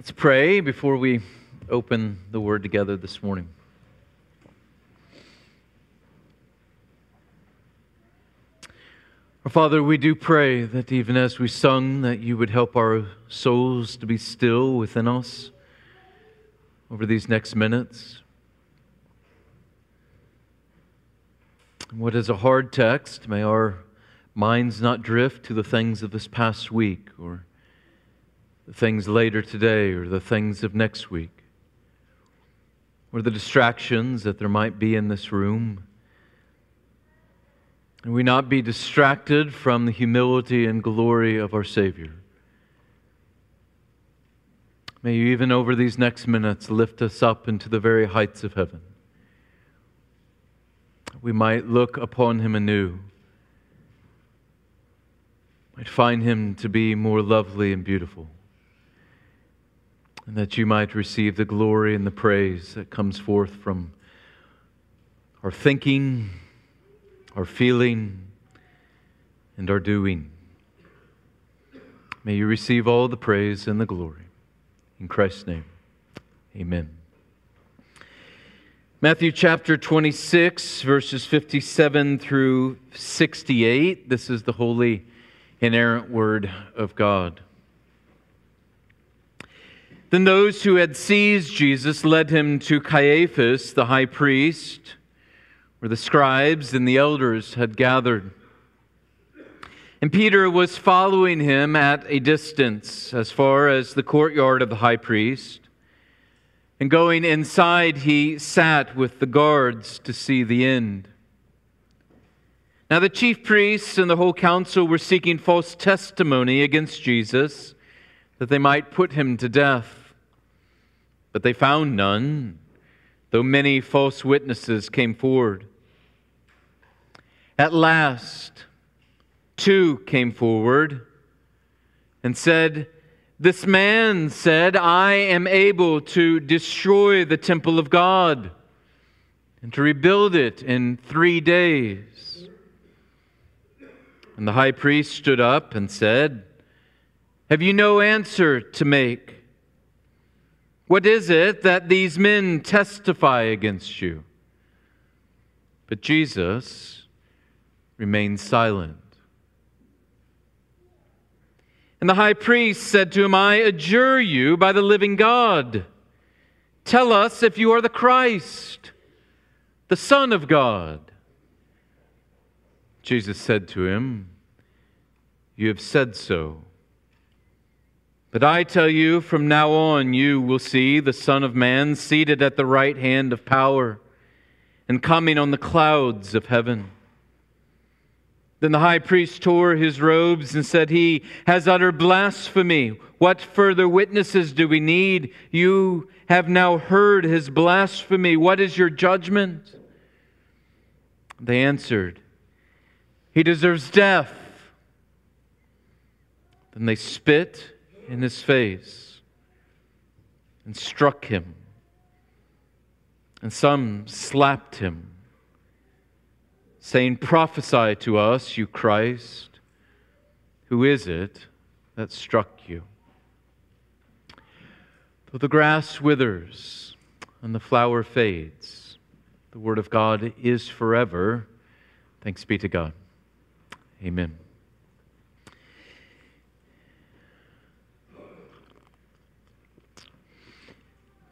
Let's pray before we open the word together this morning. Our Father, we do pray that even as we sung, that you would help our souls to be still within us over these next minutes. What is a hard text, may our minds not drift to the things of this past week or the things later today or the things of next week or the distractions that there might be in this room. And we not be distracted from the humility and glory of our Savior. May you, even over these next minutes, lift us up into the very heights of heaven. We might look upon him anew, might find him to be more lovely and beautiful, and that you might receive the glory and the praise that comes forth from our thinking our feeling, and our doing. May you receive all the praise and the glory. In Christ's name, amen. Matthew chapter 26, verses 57 through 68. This is the holy, inerrant word of God. Then those who had seized Jesus led him to Caiaphas, the high priest where the scribes and the elders had gathered. And Peter was following him at a distance as far as the courtyard of the high priest. And going inside, he sat with the guards to see the end. Now, the chief priests and the whole council were seeking false testimony against Jesus that they might put him to death. But they found none, though many false witnesses came forward. At last, two came forward and said, This man said, I am able to destroy the temple of God and to rebuild it in three days. And the high priest stood up and said, Have you no answer to make? What is it that these men testify against you? But Jesus, remained silent. And the high priest said to him, I adjure you by the living God, tell us if you are the Christ, the Son of God. Jesus said to him, You have said so. But I tell you, from now on you will see the Son of Man seated at the right hand of power and coming on the clouds of heaven. Then the high priest tore his robes and said, He has uttered blasphemy. What further witnesses do we need? You have now heard his blasphemy. What is your judgment? They answered, He deserves death. Then they spit in his face and struck him, and some slapped him saying, Prophesy to us, you Christ. Who is it that struck you? Though the grass withers and the flower fades, the word of God is forever. Thanks be to God. Amen.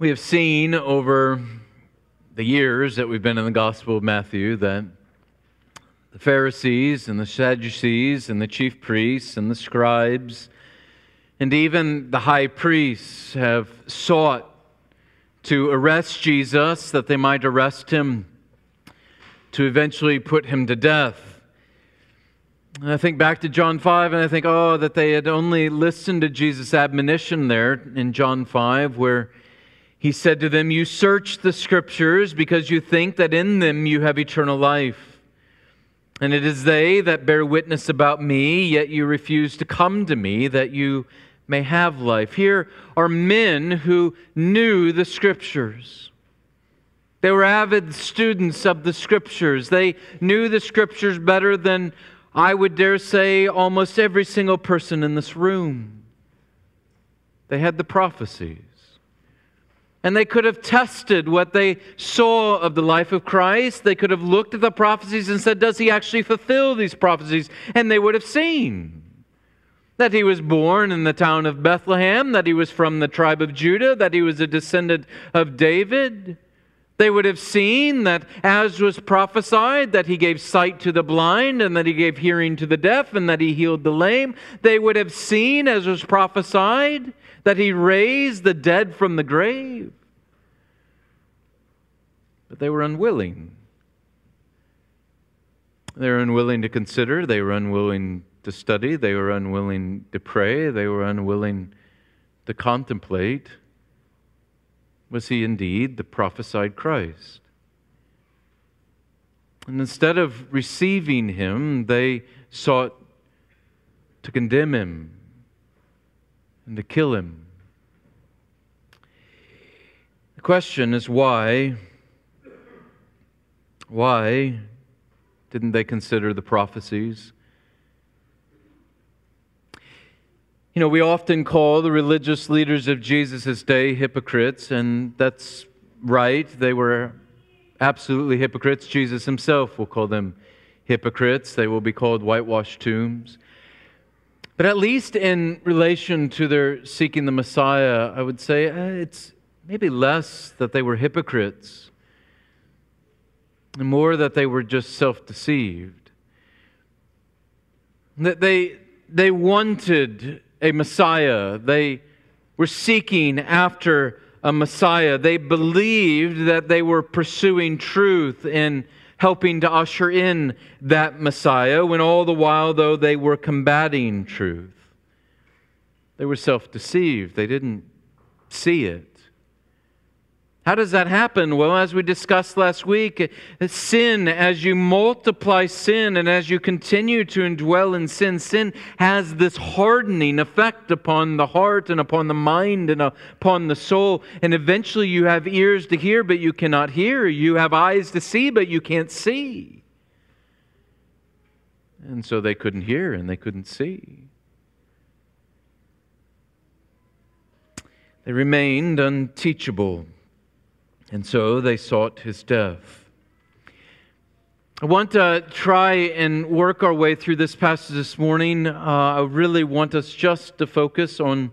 We have seen over the years that we've been in the Gospel of Matthew that the Pharisees and the Sadducees and the chief priests and the scribes and even the high priests have sought to arrest Jesus that they might arrest him to eventually put him to death. And I think back to John 5 and I think, oh, that they had only listened to Jesus' admonition there in John 5 where he said to them, You search the scriptures because you think that in them you have eternal life. And it is they that bear witness about me, yet you refuse to come to me that you may have life. Here are men who knew the Scriptures. They were avid students of the Scriptures. They knew the Scriptures better than I would dare say almost every single person in this room. They had the prophecies. And they could have tested what they saw of the life of Christ. They could have looked at the prophecies and said, Does he actually fulfill these prophecies? And they would have seen that he was born in the town of Bethlehem, that he was from the tribe of Judah, that he was a descendant of David. They would have seen that, as was prophesied, that he gave sight to the blind, and that he gave hearing to the deaf, and that he healed the lame. They would have seen, as was prophesied, that he raised the dead from the grave. But they were unwilling. They were unwilling to consider, they were unwilling to study, they were unwilling to pray, they were unwilling to contemplate. Was he indeed the prophesied Christ? And instead of receiving him, they sought to condemn him and to kill him. The question is why? Why didn't they consider the prophecies? You know, we often call the religious leaders of Jesus' day hypocrites, and that's right. They were absolutely hypocrites. Jesus himself will call them hypocrites. They will be called whitewashed tombs. But at least in relation to their seeking the Messiah, I would say eh, it's maybe less that they were hypocrites and more that they were just self deceived. That they, they wanted a Messiah, they were seeking after a Messiah. They believed that they were pursuing truth and helping to usher in that Messiah, when all the while, though, they were combating truth. They were self deceived, they didn't see it. How does that happen? Well, as we discussed last week, sin, as you multiply sin and as you continue to indwell in sin, sin has this hardening effect upon the heart and upon the mind and upon the soul. And eventually you have ears to hear, but you cannot hear. You have eyes to see, but you can't see. And so they couldn't hear and they couldn't see. They remained unteachable. And so they sought his death. I want to try and work our way through this passage this morning. Uh, I really want us just to focus on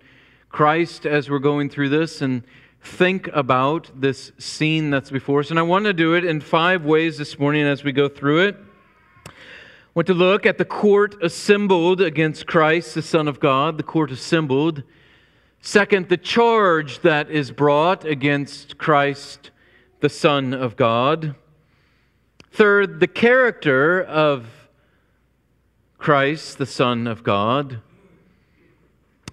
Christ as we're going through this and think about this scene that's before us. And I want to do it in five ways this morning as we go through it. I want to look at the court assembled against Christ, the Son of God, the court assembled. Second, the charge that is brought against Christ, the Son of God. Third, the character of Christ, the Son of God.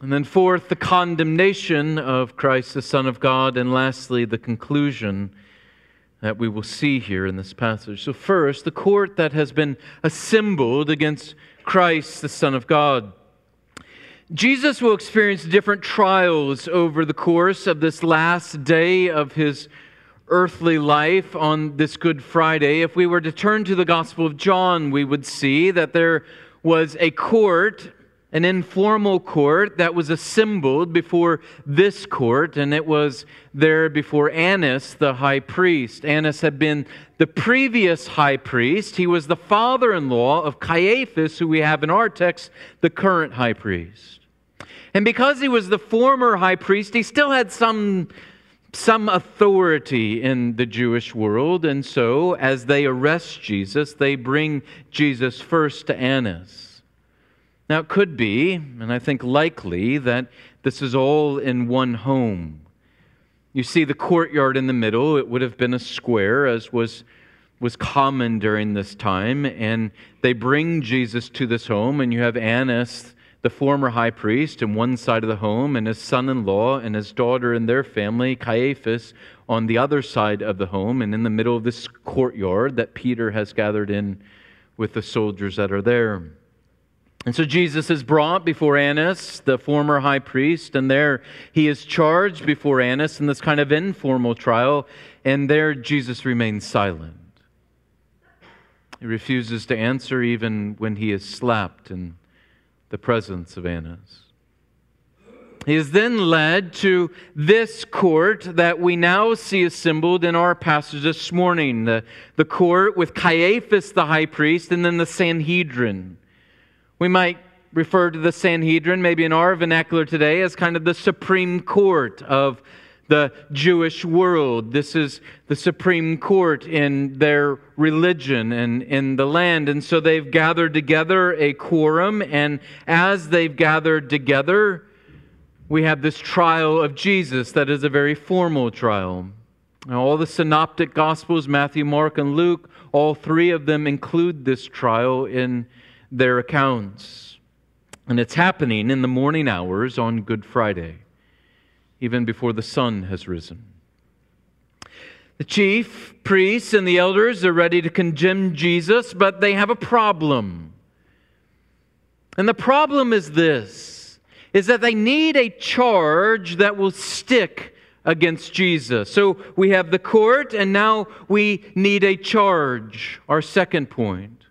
And then, fourth, the condemnation of Christ, the Son of God. And lastly, the conclusion that we will see here in this passage. So, first, the court that has been assembled against Christ, the Son of God. Jesus will experience different trials over the course of this last day of his earthly life on this Good Friday. If we were to turn to the Gospel of John, we would see that there was a court, an informal court, that was assembled before this court, and it was there before Annas, the high priest. Annas had been the previous high priest. He was the father in law of Caiaphas, who we have in our text, the current high priest. And because he was the former high priest, he still had some, some authority in the Jewish world. And so, as they arrest Jesus, they bring Jesus first to Annas. Now, it could be, and I think likely, that this is all in one home. You see the courtyard in the middle, it would have been a square, as was, was common during this time. And they bring Jesus to this home, and you have Annas the former high priest on one side of the home, and his son in law and his daughter and their family, Caiaphas, on the other side of the home, and in the middle of this courtyard that Peter has gathered in with the soldiers that are there. And so Jesus is brought before Annas, the former high priest, and there he is charged before Annas in this kind of informal trial, and there Jesus remains silent. He refuses to answer even when he is slapped in the presence of Annas. He is then led to this court that we now see assembled in our passage this morning the, the court with Caiaphas the high priest and then the Sanhedrin. We might refer to the Sanhedrin, maybe in our vernacular today, as kind of the Supreme Court of the Jewish world. This is the Supreme Court in their religion and in the land. And so they've gathered together a quorum, and as they've gathered together, we have this trial of Jesus that is a very formal trial. Now, all the synoptic gospels, Matthew, Mark, and Luke, all three of them include this trial in their accounts. And it's happening in the morning hours on Good Friday, even before the sun has risen. The chief priests and the elders are ready to condemn Jesus, but they have a problem. And the problem is this is that they need a charge that will stick against Jesus. So we have the court, and now we need a charge, our second point.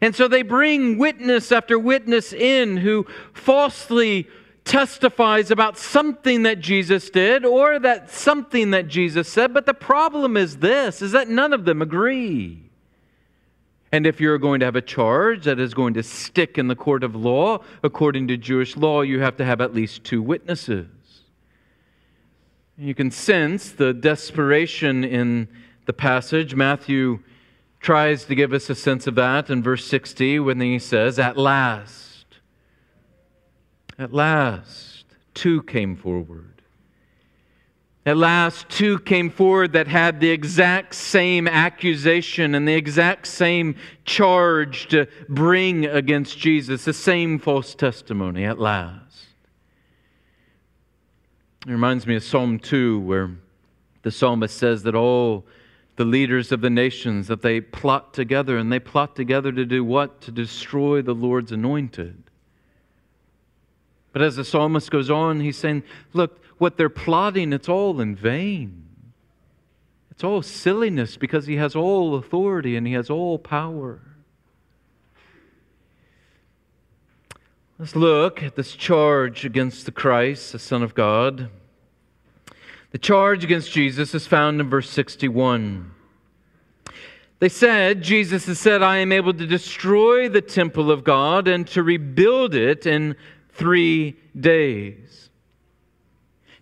And so they bring witness after witness in who falsely testifies about something that Jesus did or that something that Jesus said. But the problem is this is that none of them agree. And if you're going to have a charge that is going to stick in the court of law, according to Jewish law, you have to have at least two witnesses. You can sense the desperation in the passage. Matthew tries to give us a sense of that in verse 60 when he says, At last, at last, two came forward. At last, two came forward that had the exact same accusation and the exact same charge to bring against Jesus, the same false testimony at last. It reminds me of Psalm 2, where the psalmist says that all the leaders of the nations that they plot together and they plot together to do what to destroy the lord's anointed but as the psalmist goes on he's saying look what they're plotting, it's all in vain. It's all silliness because he has all authority and he has all power. Let's look at this charge against the Christ, the Son of God. The charge against Jesus is found in verse 61. They said, Jesus has said, I am able to destroy the temple of God and to rebuild it in three days.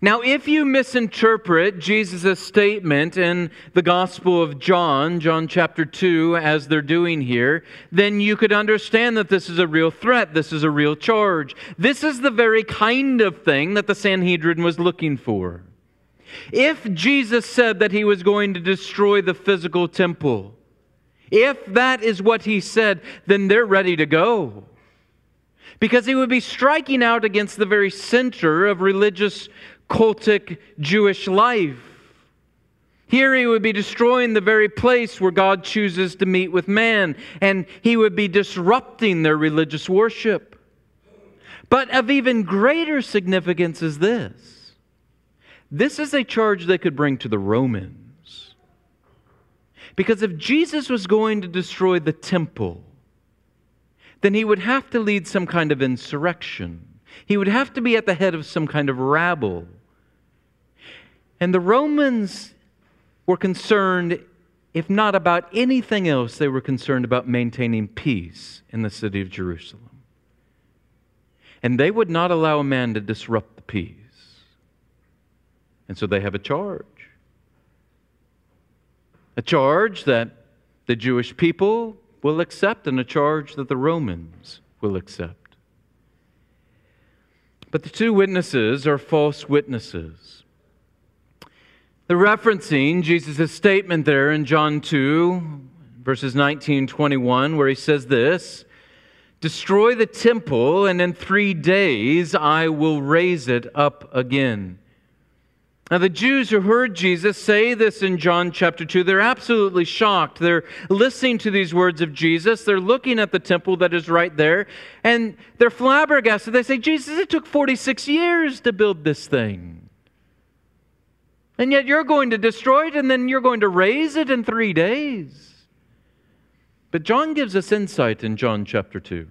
Now, if you misinterpret Jesus' statement in the Gospel of John, John chapter 2, as they're doing here, then you could understand that this is a real threat. This is a real charge. This is the very kind of thing that the Sanhedrin was looking for. If Jesus said that he was going to destroy the physical temple, if that is what he said, then they're ready to go because he would be striking out against the very center of religious cultic Jewish life. Here he would be destroying the very place where God chooses to meet with man, and he would be disrupting their religious worship. But of even greater significance is this this is a charge they could bring to the Romans. Because if Jesus was going to destroy the temple, then he would have to lead some kind of insurrection. He would have to be at the head of some kind of rabble. And the Romans were concerned, if not about anything else, they were concerned about maintaining peace in the city of Jerusalem. And they would not allow a man to disrupt the peace. And so they have a charge. A charge that the Jewish people will accept, and a charge that the Romans will accept. But the two witnesses are false witnesses. They're referencing Jesus' statement there in John 2, verses 19 21, where he says this Destroy the temple, and in three days I will raise it up again. Now, the Jews who heard Jesus say this in John chapter 2, they're absolutely shocked. They're listening to these words of Jesus. They're looking at the temple that is right there, and they're flabbergasted. They say, Jesus, it took 46 years to build this thing. And yet you're going to destroy it and then you're going to raise it in three days. But John gives us insight in John chapter 2.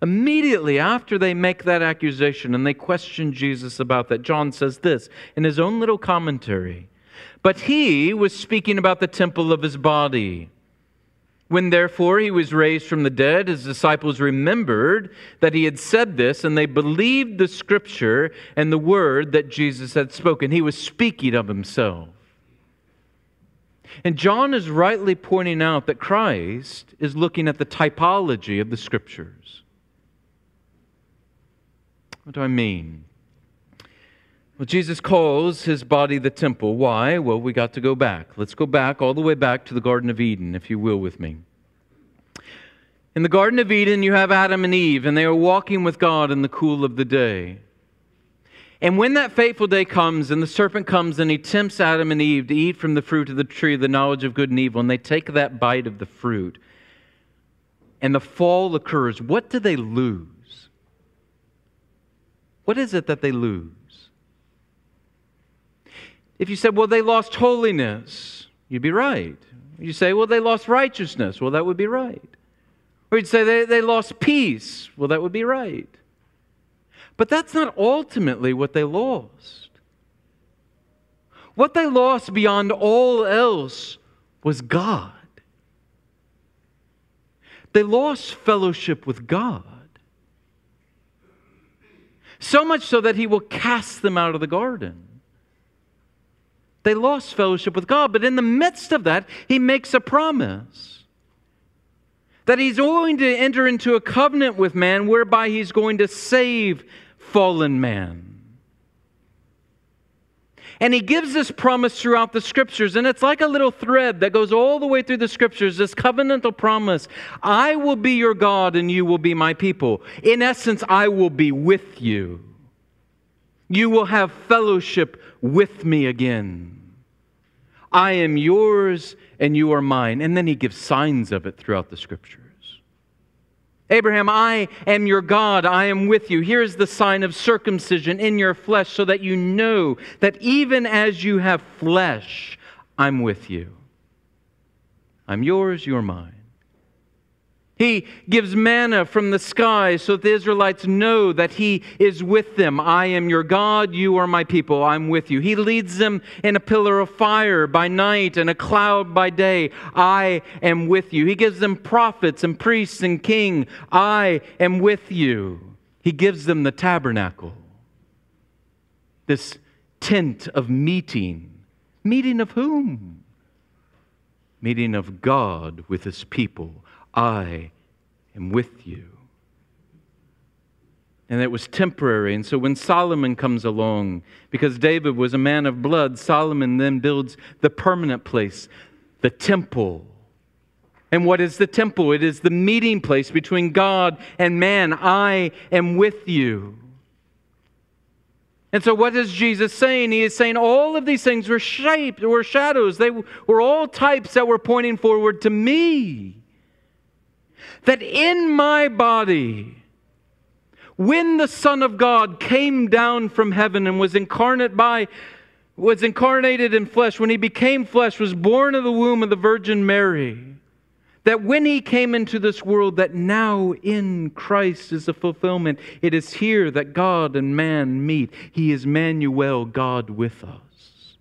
Immediately after they make that accusation and they question Jesus about that, John says this in his own little commentary. But he was speaking about the temple of his body. When therefore he was raised from the dead, his disciples remembered that he had said this, and they believed the scripture and the word that Jesus had spoken. He was speaking of himself. And John is rightly pointing out that Christ is looking at the typology of the scriptures. What do I mean? Well, Jesus calls his body the temple. Why? Well, we got to go back. Let's go back all the way back to the Garden of Eden, if you will, with me. In the Garden of Eden, you have Adam and Eve, and they are walking with God in the cool of the day. And when that fateful day comes, and the serpent comes and he tempts Adam and Eve to eat from the fruit of the tree of the knowledge of good and evil, and they take that bite of the fruit, and the fall occurs, what do they lose? What is it that they lose? If you said, well, they lost holiness, you'd be right. You say, well, they lost righteousness. Well, that would be right. Or you'd say they, they lost peace. Well, that would be right. But that's not ultimately what they lost. What they lost beyond all else was God. They lost fellowship with God. So much so that He will cast them out of the garden. They lost fellowship with God. But in the midst of that, he makes a promise that he's going to enter into a covenant with man whereby he's going to save fallen man. And he gives this promise throughout the scriptures, and it's like a little thread that goes all the way through the scriptures this covenantal promise I will be your God, and you will be my people. In essence, I will be with you. You will have fellowship with me again. I am yours and you are mine. And then he gives signs of it throughout the scriptures. Abraham, I am your God. I am with you. Here's the sign of circumcision in your flesh so that you know that even as you have flesh, I'm with you. I'm yours, you're mine. He gives manna from the sky so that the Israelites know that He is with them. I am your God, you are my people, I'm with you. He leads them in a pillar of fire by night and a cloud by day. I am with you. He gives them prophets and priests and king. I am with you. He gives them the tabernacle, this tent of meeting. Meeting of whom? Meeting of God with His people I am with you. And it was temporary. And so when Solomon comes along, because David was a man of blood, Solomon then builds the permanent place, the temple. And what is the temple? It is the meeting place between God and man. I am with you. And so, what is Jesus saying? He is saying all of these things were shaped, were shadows. They were all types that were pointing forward to me that in my body, when the Son of God came down from heaven and was incarnate by, was incarnated in flesh, when he became flesh, was born of the womb of the Virgin Mary, that when he came into this world, that now in Christ is the fulfillment. It is here that God and man meet. He is Emmanuel, God with us.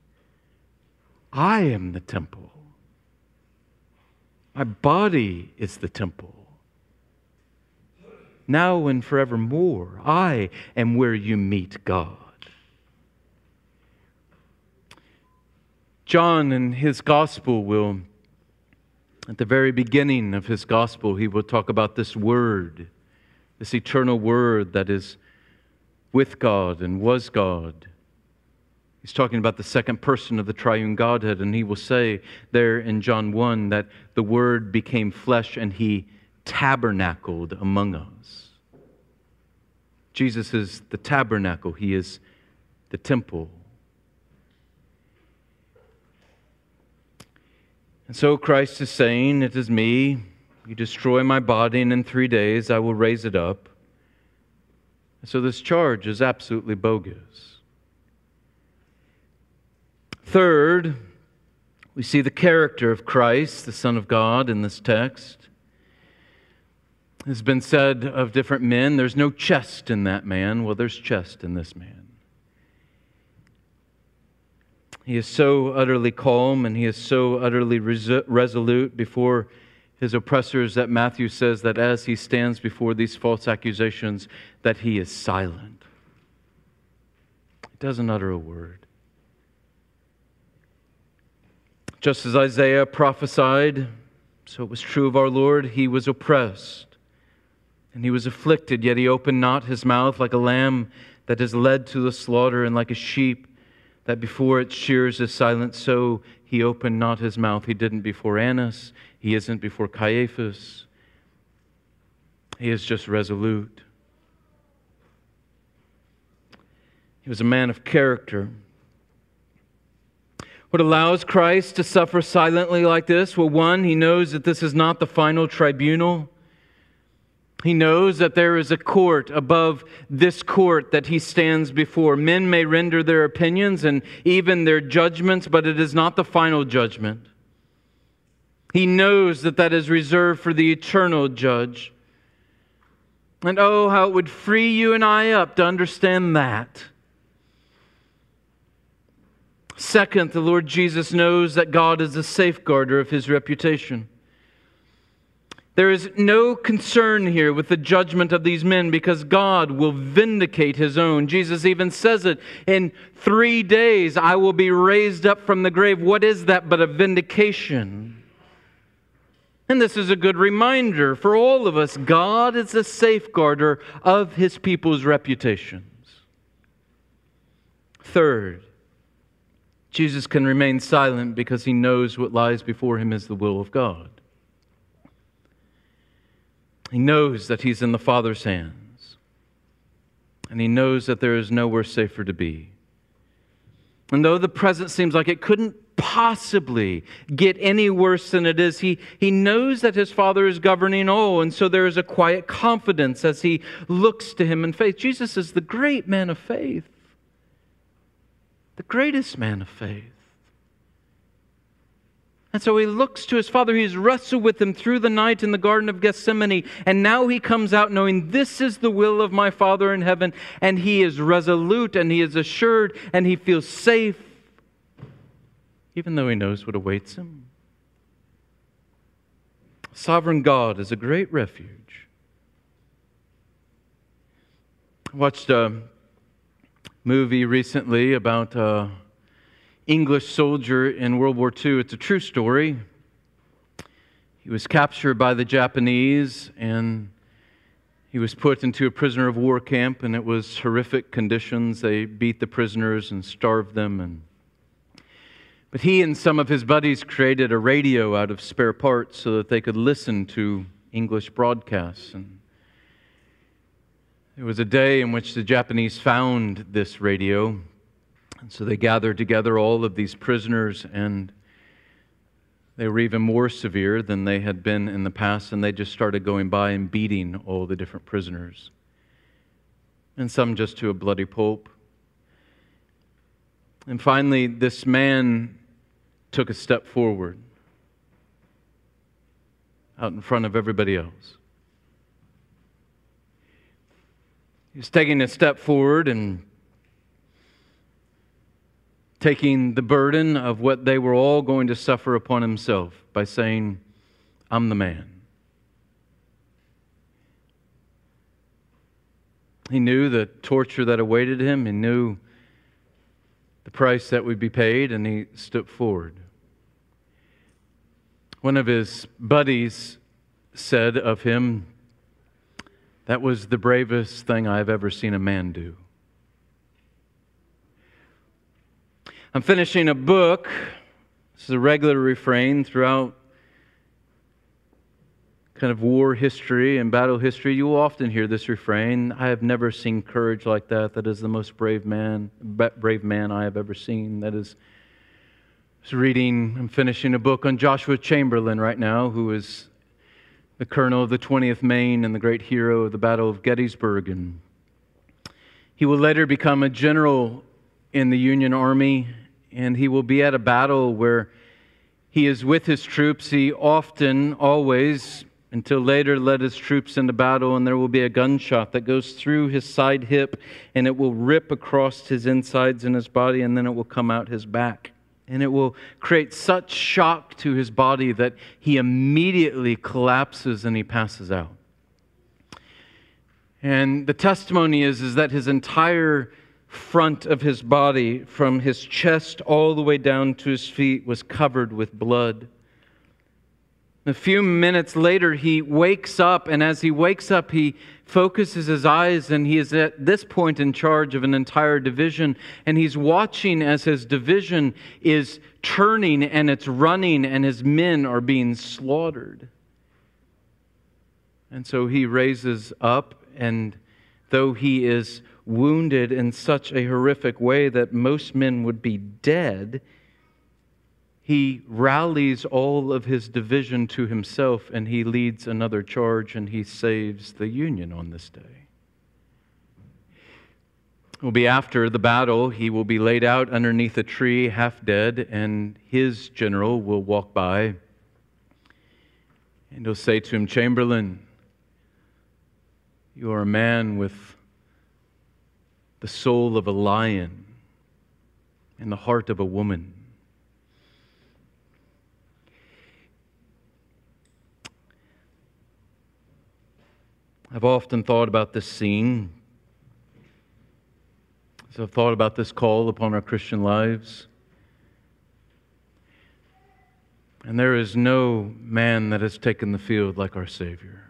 I am the temple. My body is the temple now and forevermore. I am where you meet God. John in his gospel will, at the very beginning of his gospel, he will talk about this word, this eternal word that is with God and was God. He's talking about the second person of the triune Godhead, and he will say there in John 1 that the Word became flesh and he tabernacled among us. Jesus is the tabernacle, He is the temple. And so Christ is saying, It is me. You destroy my body, and in three days I will raise it up. And so this charge is absolutely bogus. Third, we see the character of Christ, the Son of God, in this text. It's been said of different men there's no chest in that man. Well, there's chest in this man. He is so utterly calm and he is so utterly resolute before his oppressors that Matthew says that as he stands before these false accusations that he is silent. He doesn't utter a word. Just as Isaiah prophesied, so it was true of our Lord, he was oppressed and he was afflicted, yet he opened not his mouth like a lamb that is led to the slaughter, and like a sheep that before its shears is silent, so he opened not his mouth. He didn't before Annas, he isn't before Caiaphas. He is just resolute. He was a man of character. What allows Christ to suffer silently like this? Well, one, he knows that this is not the final tribunal. He knows that there is a court above this court that he stands before. Men may render their opinions and even their judgments, but it is not the final judgment. He knows that that is reserved for the eternal judge. And oh, how it would free you and I up to understand that. Second, the Lord Jesus knows that God is a safeguarder of his reputation. There is no concern here with the judgment of these men because God will vindicate his own. Jesus even says it in three days I will be raised up from the grave. What is that but a vindication? And this is a good reminder for all of us God is a safeguarder of his people's reputations. Third, Jesus can remain silent because he knows what lies before him is the will of God. He knows that he's in the Father's hands. And he knows that there is nowhere safer to be. And though the present seems like it couldn't possibly get any worse than it is, he, he knows that his Father is governing all. And so there is a quiet confidence as he looks to him in faith. Jesus is the great man of faith, the greatest man of faith. And so he looks to his father. He's wrestled with him through the night in the Garden of Gethsemane. And now he comes out knowing this is the will of my Father in heaven. And he is resolute and he is assured and he feels safe, even though he knows what awaits him. Sovereign God is a great refuge. I watched a movie recently about. Uh, English soldier in World War II. It's a true story. He was captured by the Japanese and he was put into a prisoner of war camp, and it was horrific conditions. They beat the prisoners and starved them. And... But he and some of his buddies created a radio out of spare parts so that they could listen to English broadcasts. And there was a day in which the Japanese found this radio and so they gathered together all of these prisoners, and they were even more severe than they had been in the past, and they just started going by and beating all the different prisoners, and some just to a bloody pulp. And finally, this man took a step forward out in front of everybody else. He was taking a step forward and taking the burden of what they were all going to suffer upon himself by saying, I'm the man. He knew the torture that awaited him. He knew the price that would be paid, and he stepped forward. One of his buddies said of him, That was the bravest thing I've ever seen a man do. I'm finishing a book. This is a regular refrain throughout kind of war history and battle history. You will often hear this refrain I have never seen courage like that. That is the most brave man, brave man I have ever seen. That is. Reading, I'm finishing a book on Joshua Chamberlain right now, who is the colonel of the 20th Maine and the great hero of the Battle of Gettysburg. And he will later become a general in the Union Army and he will be at a battle where he is with his troops. He often, always until later led his troops into battle, and there will be a gunshot that goes through his side hip, and it will rip across his insides and his body, and then it will come out his back. And it will create such shock to his body that he immediately collapses and he passes out. And the testimony is, is that his entire front of his body, from his chest all the way down to his feet, was covered with blood. A few minutes later, he wakes up, and as he wakes up, he focuses his eyes, and he is at this point in charge of an entire division. And he's watching as his division is turning and it's running, and his men are being slaughtered. And so he raises up, and though he is wounded in such a horrific way that most men would be dead, he rallies all of his division to himself and he leads another charge and he saves the Union on this day. It will be after the battle, he will be laid out underneath a tree, half dead, and his general will walk by and he'll say to him, Chamberlain, you are a man with the soul of a lion and the heart of a woman. I've often thought about this scene. As I've thought about this call upon our Christian lives. And there is no man that has taken the field like our Savior.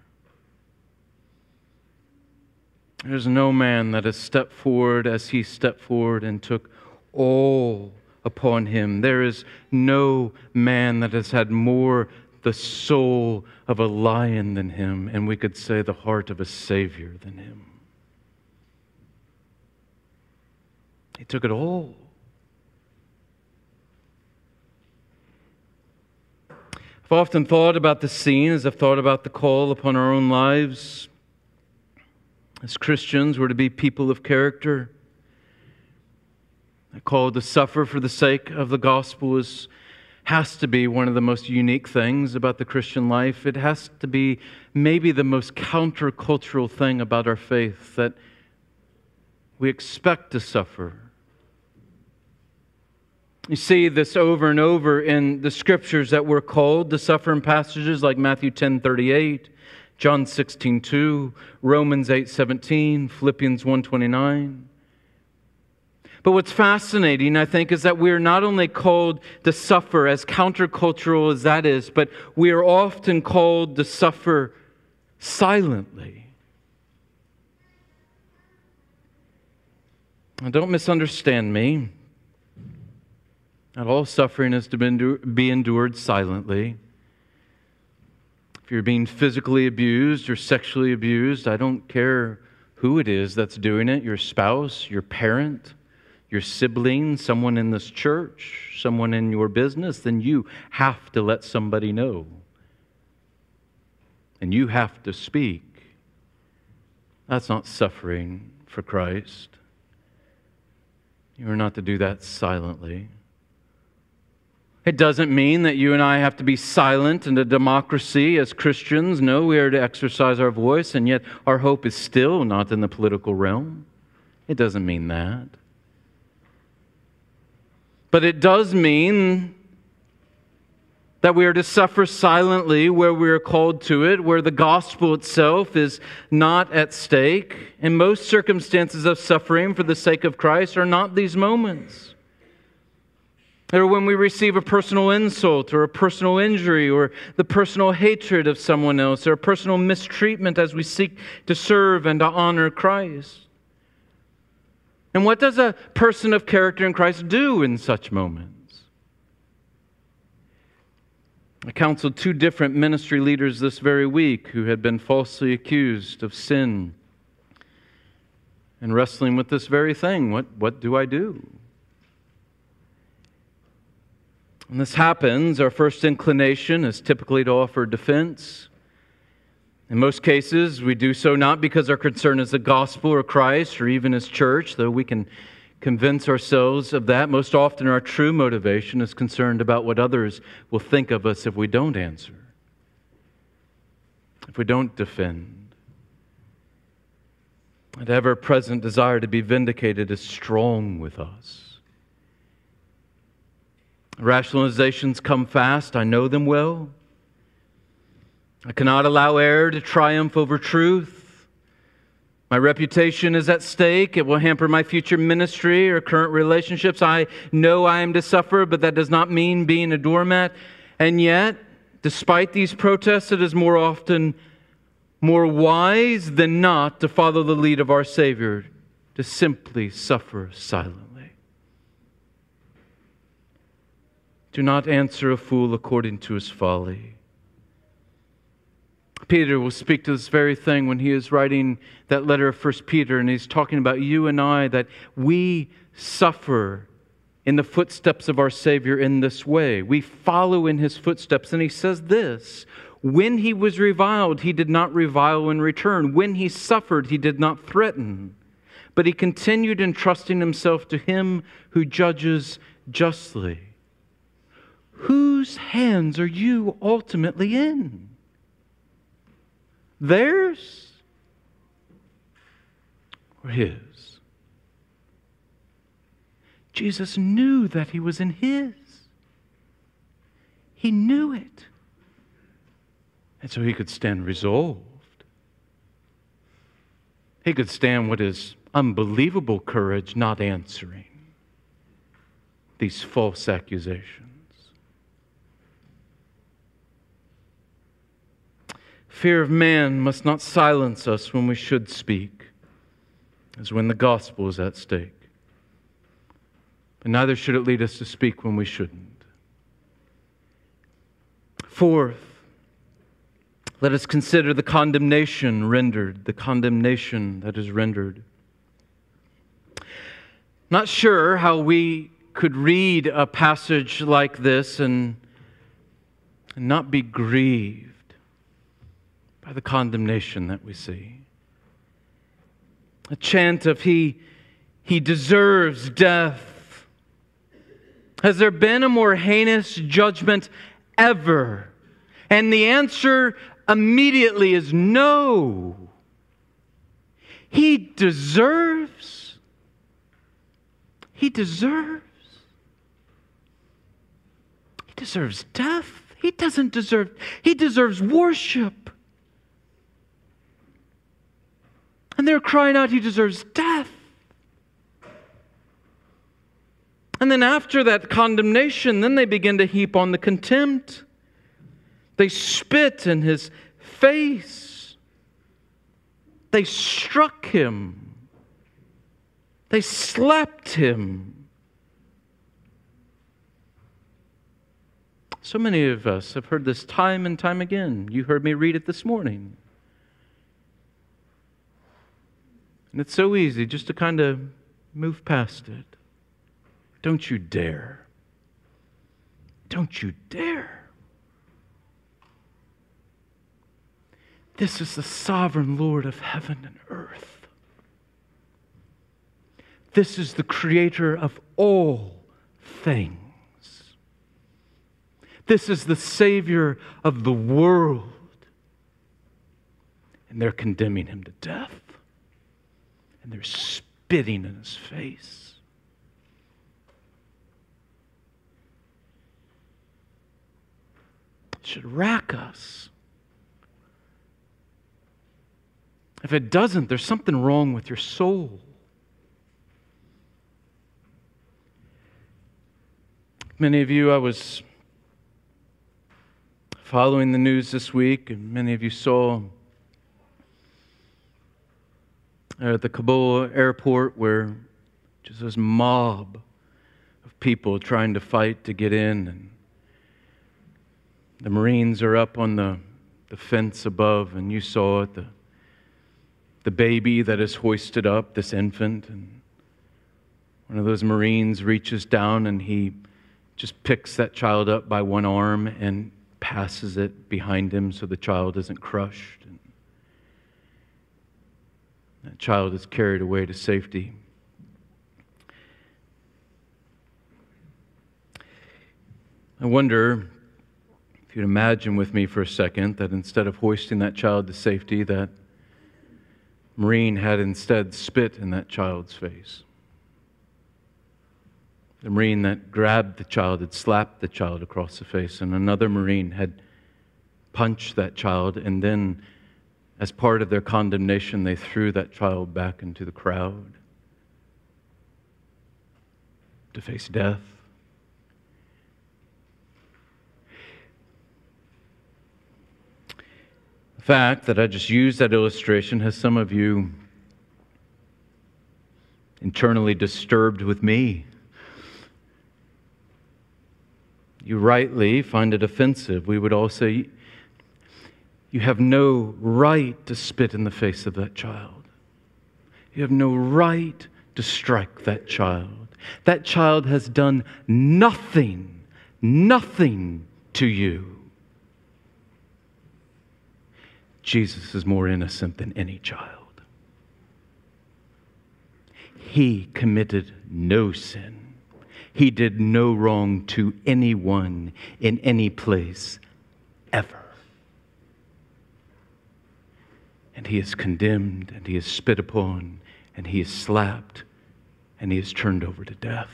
There's no man that has stepped forward as he stepped forward and took all upon him. There is no man that has had more the soul of a lion than him, and we could say the heart of a Savior than him. He took it all. I've often thought about the scene as I've thought about the call upon our own lives. As Christians, we're to be people of character. A call to suffer for the sake of the gospel is has to be one of the most unique things about the Christian life. It has to be maybe the most countercultural thing about our faith that we expect to suffer. You see this over and over in the scriptures that we're called to suffer in passages like Matthew 10 38, John 16 2, Romans 8 17, Philippians 1 29. But what's fascinating, I think, is that we're not only called to suffer, as countercultural as that is, but we are often called to suffer silently. Now, don't misunderstand me. Not all suffering is to be endured silently. If you're being physically abused or sexually abused, I don't care who it is that's doing it your spouse, your parent, your sibling, someone in this church, someone in your business, then you have to let somebody know. And you have to speak. That's not suffering for Christ. You are not to do that silently. It doesn't mean that you and I have to be silent in a democracy as Christians. No, we are to exercise our voice, and yet our hope is still not in the political realm. It doesn't mean that. But it does mean that we are to suffer silently where we are called to it, where the gospel itself is not at stake. And most circumstances of suffering for the sake of Christ are not these moments. Or when we receive a personal insult or a personal injury or the personal hatred of someone else or a personal mistreatment as we seek to serve and to honor Christ. And what does a person of character in Christ do in such moments? I counseled two different ministry leaders this very week who had been falsely accused of sin and wrestling with this very thing. What, what do I do? When this happens, our first inclination is typically to offer defense. In most cases, we do so not because our concern is the gospel or Christ or even his church, though we can convince ourselves of that. Most often, our true motivation is concerned about what others will think of us if we don't answer. if we don't defend. That ever present desire to be vindicated is strong with us. Rationalizations come fast, I know them well. I cannot allow error to triumph over truth. My reputation is at stake. It will hamper my future ministry or current relationships. I know I am to suffer, but that does not mean being a doormat. And yet, despite these protests, it is more often more wise than not to follow the lead of our Savior, to simply suffer silently. Do not answer a fool according to his folly. Peter will speak to this very thing when he is writing that letter of First Peter, and he's talking about you and I that we suffer in the footsteps of our Savior in this way. We follow in his footsteps. And he says this When he was reviled, he did not revile in return. When he suffered, he did not threaten. But he continued entrusting himself to him who judges justly. Whose hands are you ultimately in? Theirs or his? Jesus knew that he was in his. He knew it. And so he could stand resolved. He could stand with his unbelievable courage, not answering these false accusations. Fear of man must not silence us when we should speak, as when the gospel is at stake. But neither should it lead us to speak when we shouldn't. Fourth, let us consider the condemnation rendered, the condemnation that is rendered. Not sure how we could read a passage like this and, and not be grieved by the condemnation that we see. A chant of He, he deserves death. Has there been a more heinous judgment ever? And the answer immediately is no. He deserves. He deserves. He deserves death. He doesn't deserve, he deserves worship. And they're crying out, He deserves death. And then after that condemnation, then they begin to heap on the contempt. They spit in his face. They struck him. They slapped him. So many of us have heard this time and time again. You heard me read it this morning. And it's so easy just to kind of move past it. Don't you dare. Don't you dare. This is the sovereign Lord of heaven and earth. This is the creator of all things. This is the Savior of the world. And they're condemning him to death and they're spitting in his face. It should rack us. If it doesn't, there's something wrong with your soul. Many of you, I was following the news this week, and many of you saw at the Kabul airport where just this mob of people trying to fight to get in. And the Marines are up on the, the fence above, and you saw it the, the baby that is hoisted up, this infant. And one of those Marines reaches down and he just picks that child up by one arm and passes it behind him so the child isn't crushed. Child is carried away to safety. I wonder if you'd imagine with me for a second that instead of hoisting that child to safety, that Marine had instead spit in that child's face. The Marine that grabbed the child had slapped the child across the face, and another Marine had punched that child, and then, as part of their condemnation, they threw that child back into the crowd to face death. The fact that I just used that illustration has some of you internally disturbed with me. You rightly find it offensive. We would all say, You have no right to spit in the face of that child. You have no right to strike that child. That child has done nothing, nothing to you. Jesus is more innocent than any child. He committed no sin. He did no wrong to anyone in any place ever. And he is condemned, and he is spit upon, and he is slapped, and he is turned over to death.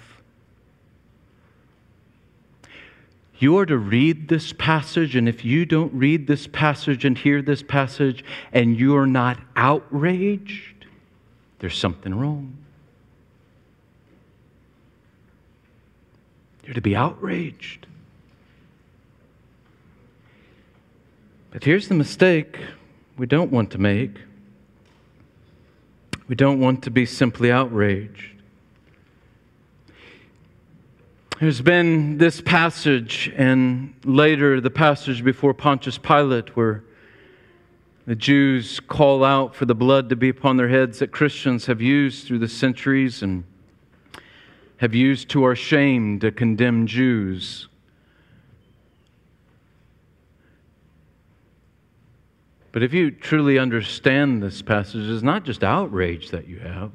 You are to read this passage, and if you don't read this passage and hear this passage and you are not outraged, there's something wrong. You're to be outraged. But here's the mistake we don't want to make we don't want to be simply outraged. There's been this passage, and later the passage before Pontius Pilate, where the Jews call out for the blood to be upon their heads that Christians have used through the centuries and have used to our shame to condemn Jews. But if you truly understand this passage, it's not just outrage that you have.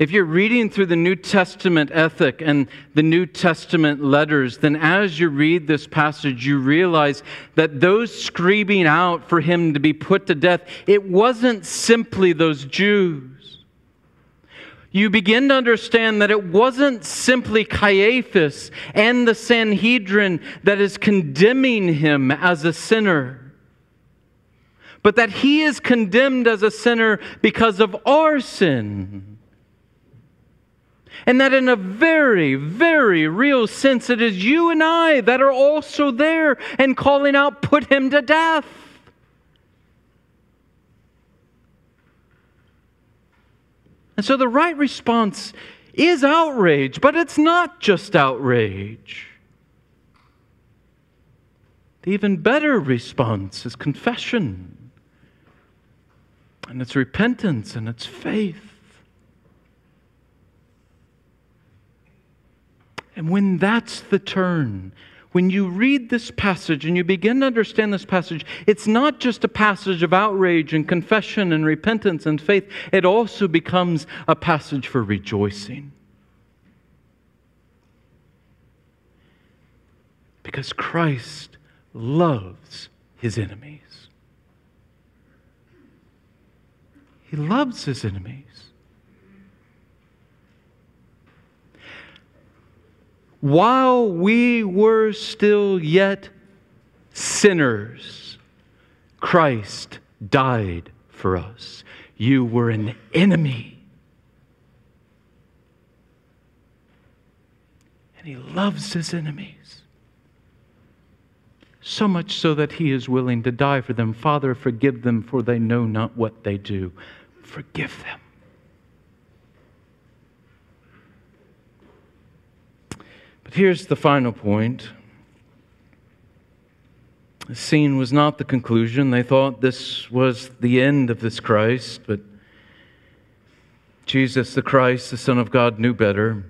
If you're reading through the New Testament ethic and the New Testament letters, then as you read this passage, you realize that those screaming out for him to be put to death, it wasn't simply those Jews. You begin to understand that it wasn't simply Caiaphas and the Sanhedrin that is condemning him as a sinner, but that he is condemned as a sinner because of our sin. And that in a very, very real sense, it is you and I that are also there and calling out, put him to death. And so the right response is outrage, but it's not just outrage. The even better response is confession, and it's repentance, and it's faith. And when that's the turn, when you read this passage and you begin to understand this passage, it's not just a passage of outrage and confession and repentance and faith, it also becomes a passage for rejoicing. Because Christ loves his enemies. He loves his enemies. while we were still yet sinners, Christ died for us. You were an enemy. And he loves his enemies. So much so that he is willing to die for them. Father, forgive them, for they know not what they do. Forgive them. But here's the final point. The scene was not the conclusion. They thought this was the end of this Christ, but Jesus, the Christ, the Son of God, knew better.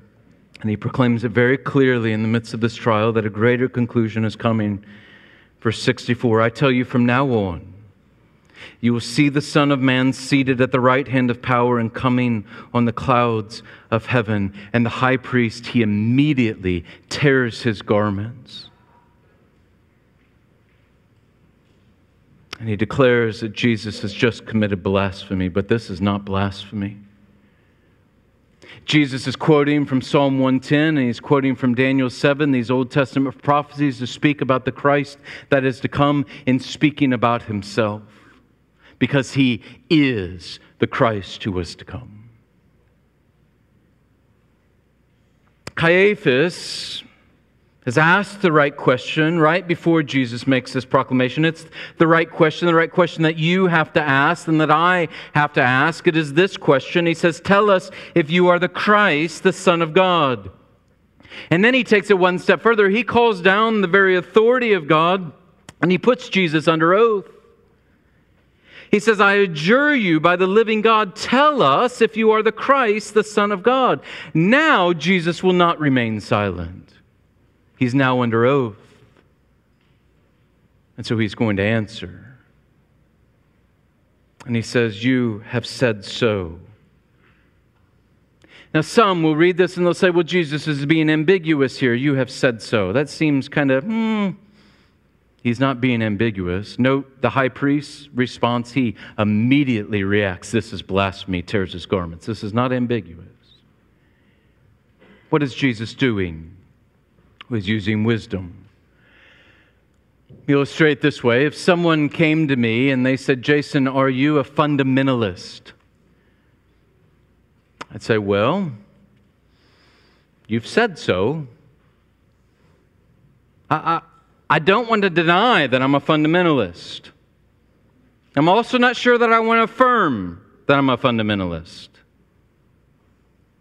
And he proclaims it very clearly in the midst of this trial that a greater conclusion is coming. Verse 64 I tell you from now on, you will see the Son of Man seated at the right hand of power and coming on the clouds of heaven. And the high priest, he immediately tears his garments. And he declares that Jesus has just committed blasphemy, but this is not blasphemy. Jesus is quoting from Psalm 110 and he's quoting from Daniel 7, these Old Testament prophecies to speak about the Christ that is to come in speaking about himself because he is the Christ who was to come. Caiaphas has asked the right question right before Jesus makes this proclamation. It's the right question, the right question that you have to ask and that I have to ask. It is this question. He says, Tell us if you are the Christ, the Son of God. And then he takes it one step further. He calls down the very authority of God and he puts Jesus under oath. He says, I adjure you by the living God, tell us if you are the Christ, the Son of God. Now Jesus will not remain silent. He's now under oath. And so he's going to answer. And he says, You have said so. Now, some will read this and they'll say, Well, Jesus is being ambiguous here. You have said so. That seems kind of, hmm. He's not being ambiguous. Note the high priest's response. He immediately reacts. This is blasphemy, tears his garments. This is not ambiguous. What is Jesus doing? He's using wisdom. Illustrate this way if someone came to me and they said, Jason, are you a fundamentalist? I'd say, Well, you've said so. I, I, don't want to deny that I'm a fundamentalist. I'm also not sure that I want to affirm that I'm a fundamentalist.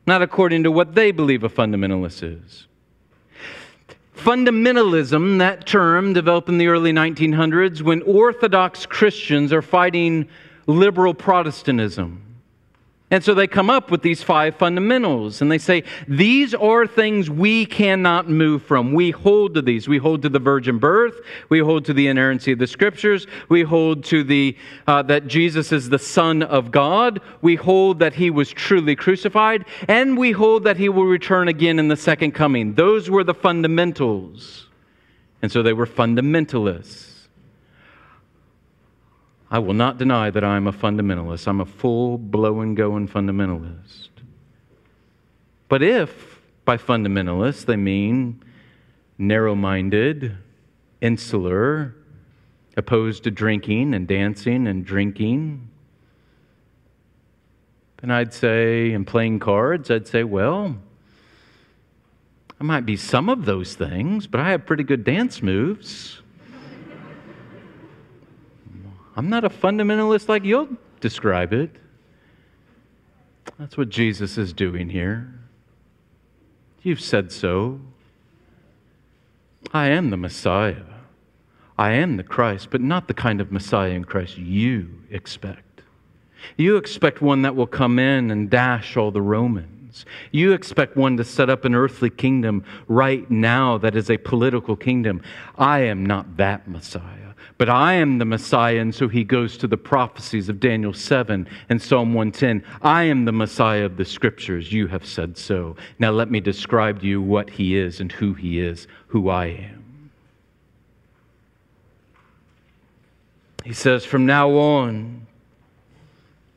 Not according to what they believe a fundamentalist is. Fundamentalism, that term developed in the early 1900s when Orthodox Christians are fighting liberal Protestantism. And so they come up with these five fundamentals and they say, These are things we cannot move from. We hold to these. We hold to the virgin birth. We hold to the inerrancy of the scriptures. We hold to the, uh, that Jesus is the Son of God. We hold that he was truly crucified. And we hold that he will return again in the second coming. Those were the fundamentals. And so they were fundamentalists. I will not deny that I am a fundamentalist. I'm a full blowing going fundamentalist. But if by fundamentalist they mean narrow minded, insular, opposed to drinking and dancing and drinking, then I'd say, and playing cards, I'd say, well, I might be some of those things, but I have pretty good dance moves. I'm not a fundamentalist like you'll describe it. That's what Jesus is doing here. You've said so. I am the Messiah. I am the Christ, but not the kind of Messiah in Christ you expect. You expect one that will come in and dash all the Romans. You expect one to set up an earthly kingdom right now that is a political kingdom. I am not that Messiah. But I am the Messiah, and so he goes to the prophecies of Daniel 7 and Psalm 110. I am the Messiah of the scriptures. You have said so. Now let me describe to you what he is and who he is, who I am. He says, From now on,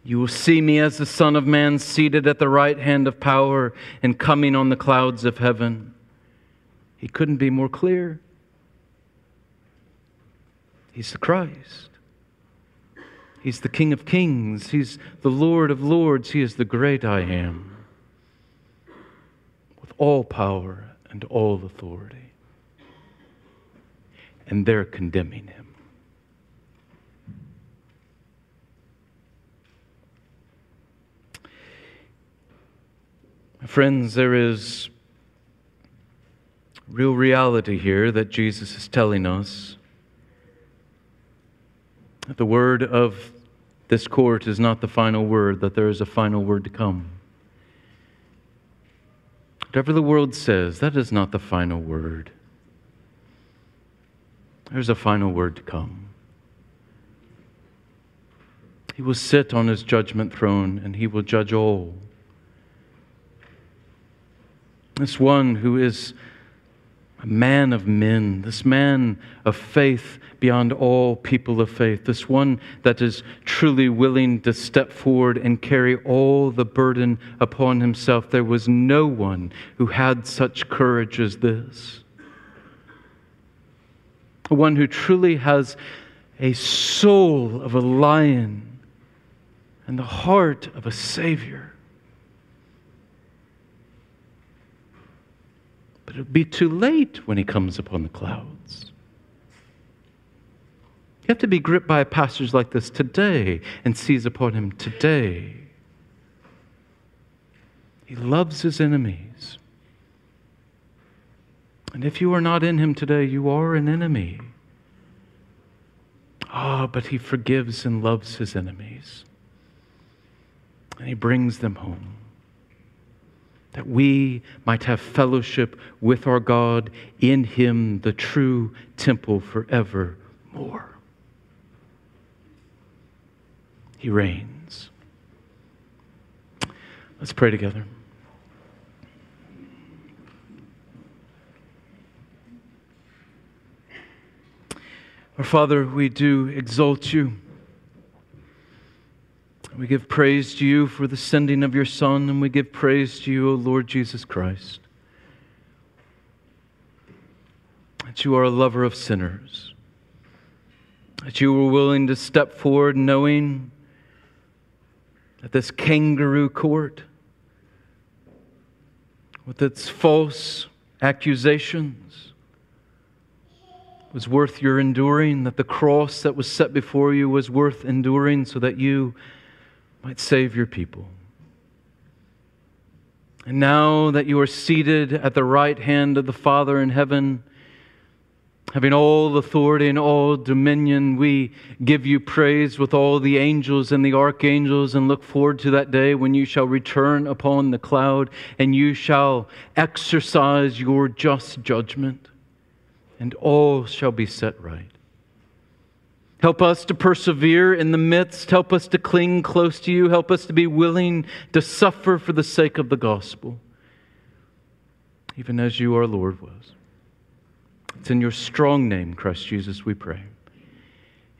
you will see me as the Son of Man seated at the right hand of power and coming on the clouds of heaven. He couldn't be more clear. He's the Christ. He's the King of Kings. He's the Lord of Lords. He is the great I am with all power and all authority. And they're condemning him. My friends, there is real reality here that Jesus is telling us the word of this court is not the final word, that there is a final word to come. Whatever the world says, that is not the final word. There's a final word to come. He will sit on his judgment throne and he will judge all. This one who is a man of men, this man of faith beyond all people of faith, this one that is truly willing to step forward and carry all the burden upon himself. There was no one who had such courage as this. One who truly has a soul of a lion and the heart of a Savior. But it'll be too late when he comes upon the clouds. You have to be gripped by a passage like this today and seize upon him today. He loves his enemies. And if you are not in him today, you are an enemy. Ah, oh, but he forgives and loves his enemies. And he brings them home that we might have fellowship with our God in Him, the true temple forevermore. He reigns. Let's pray together. Our Father, we do exalt you. We give praise to you for the sending of your Son, and we give praise to you, O Lord Jesus Christ. That you are a lover of sinners. That you were willing to step forward knowing that this kangaroo court, with its false accusations, was worth your enduring, that the cross that was set before you was worth enduring so that you might save your people. And now that you are seated at the right hand of the Father in heaven, having all authority and all dominion, we give you praise with all the angels and the archangels and look forward to that day when you shall return upon the cloud and you shall exercise your just judgment, and all shall be set right. Help us to persevere in the midst. Help us to cling close to you. Help us to be willing to suffer for the sake of the gospel, even as you, our Lord, was. It's in your strong name, Christ Jesus, we pray.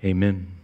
Amen.